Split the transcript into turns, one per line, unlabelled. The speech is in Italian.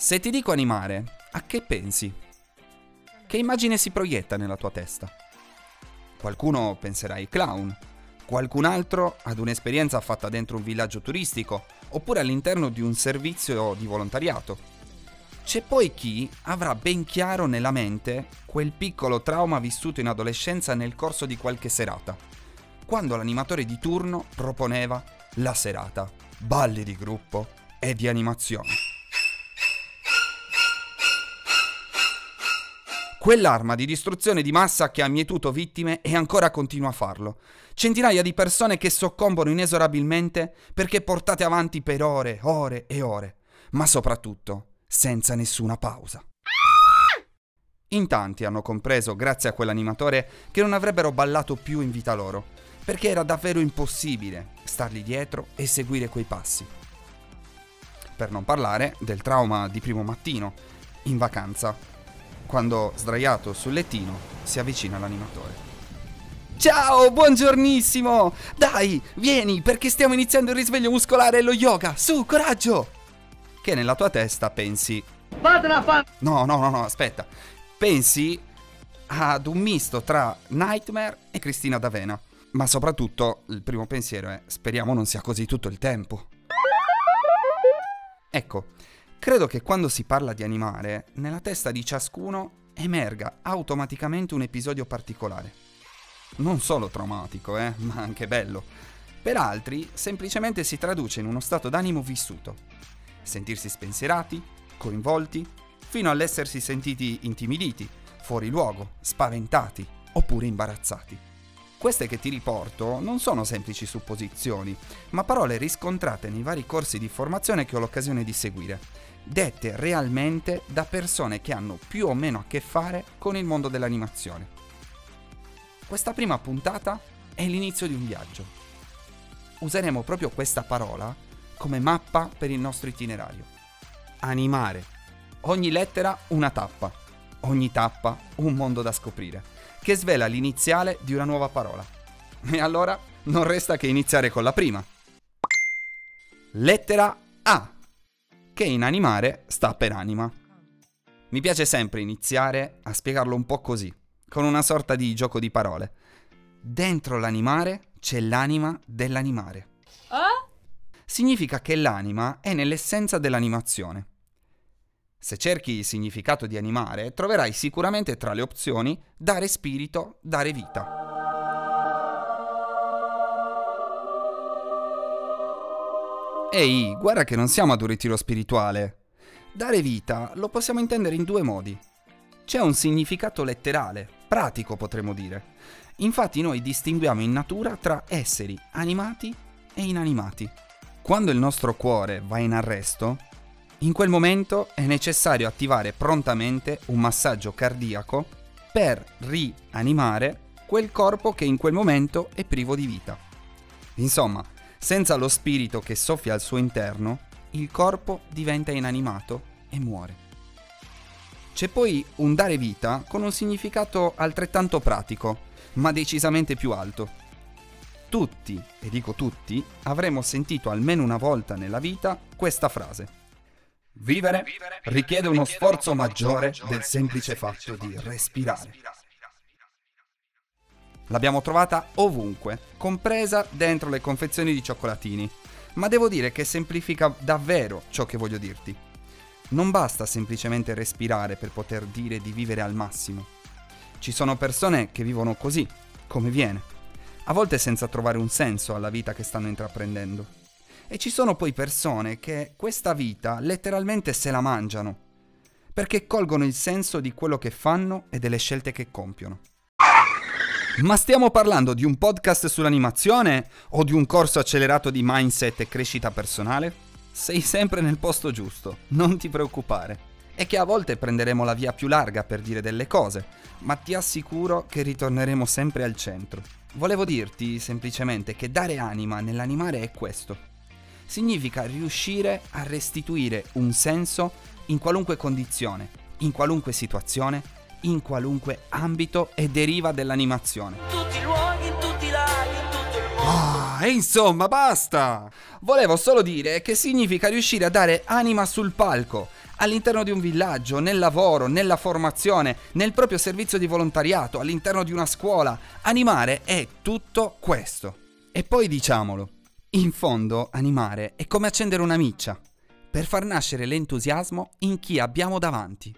Se ti dico animare, a che pensi? Che immagine si proietta nella tua testa? Qualcuno penserà ai clown, qualcun altro ad un'esperienza fatta dentro un villaggio turistico oppure all'interno di un servizio di volontariato. C'è poi chi avrà ben chiaro nella mente quel piccolo trauma vissuto in adolescenza nel corso di qualche serata, quando l'animatore di turno proponeva la serata, balli di gruppo e di animazione. Quell'arma di distruzione di massa che ha mietuto vittime e ancora continua a farlo. Centinaia di persone che soccombono inesorabilmente perché portate avanti per ore, ore e ore, ma soprattutto senza nessuna pausa. In tanti hanno compreso, grazie a quell'animatore, che non avrebbero ballato più in vita loro, perché era davvero impossibile stargli dietro e seguire quei passi. Per non parlare del trauma di primo mattino, in vacanza, quando sdraiato sul lettino si avvicina l'animatore. Ciao, buongiornissimo! Dai, vieni, perché stiamo iniziando il risveglio muscolare e lo yoga! Su, coraggio! Che nella tua testa pensi... Fatela fa... No, no, no, no, aspetta. Pensi ad un misto tra Nightmare e Cristina D'Avena. Ma soprattutto il primo pensiero è speriamo non sia così tutto il tempo. Ecco, Credo che quando si parla di animare, nella testa di ciascuno emerga automaticamente un episodio particolare. Non solo traumatico, eh, ma anche bello. Per altri, semplicemente si traduce in uno stato d'animo vissuto. Sentirsi spensierati, coinvolti, fino all'essersi sentiti intimiditi, fuori luogo, spaventati oppure imbarazzati. Queste che ti riporto non sono semplici supposizioni, ma parole riscontrate nei vari corsi di formazione che ho l'occasione di seguire, dette realmente da persone che hanno più o meno a che fare con il mondo dell'animazione. Questa prima puntata è l'inizio di un viaggio. Useremo proprio questa parola come mappa per il nostro itinerario. Animare. Ogni lettera una tappa, ogni tappa un mondo da scoprire che svela l'iniziale di una nuova parola. E allora non resta che iniziare con la prima. Lettera A, che in animare sta per anima. Mi piace sempre iniziare a spiegarlo un po' così, con una sorta di gioco di parole. Dentro l'animare c'è l'anima dell'animare. Eh? Significa che l'anima è nell'essenza dell'animazione. Se cerchi il significato di animare, troverai sicuramente tra le opzioni dare spirito, dare vita. Ehi, guarda che non siamo ad un ritiro spirituale. Dare vita lo possiamo intendere in due modi. C'è un significato letterale, pratico potremmo dire. Infatti noi distinguiamo in natura tra esseri animati e inanimati. Quando il nostro cuore va in arresto, in quel momento è necessario attivare prontamente un massaggio cardiaco per rianimare quel corpo che in quel momento è privo di vita. Insomma, senza lo spirito che soffia al suo interno, il corpo diventa inanimato e muore. C'è poi un dare vita con un significato altrettanto pratico, ma decisamente più alto. Tutti, e dico tutti, avremmo sentito almeno una volta nella vita questa frase. Vivere richiede uno sforzo maggiore del semplice fatto di respirare. L'abbiamo trovata ovunque, compresa dentro le confezioni di cioccolatini, ma devo dire che semplifica davvero ciò che voglio dirti. Non basta semplicemente respirare per poter dire di vivere al massimo. Ci sono persone che vivono così, come viene, a volte senza trovare un senso alla vita che stanno intraprendendo. E ci sono poi persone che questa vita letteralmente se la mangiano, perché colgono il senso di quello che fanno e delle scelte che compiono. Ma stiamo parlando di un podcast sull'animazione o di un corso accelerato di mindset e crescita personale? Sei sempre nel posto giusto, non ti preoccupare. È che a volte prenderemo la via più larga per dire delle cose, ma ti assicuro che ritorneremo sempre al centro. Volevo dirti semplicemente che dare anima nell'animare è questo significa riuscire a restituire un senso in qualunque condizione, in qualunque situazione, in qualunque ambito e deriva dell'animazione. Tutti i luoghi, in tutti i laghi, in tutto il mondo. Ah,
Dai, insomma, basta!
Volevo solo dire che significa riuscire a dare anima sul palco, all'interno di un villaggio, nel lavoro, nella formazione, nel proprio servizio di volontariato, all'interno di una scuola. Animare è tutto questo. E poi diciamolo, in fondo animare è come accendere una miccia, per far nascere l'entusiasmo in chi abbiamo davanti.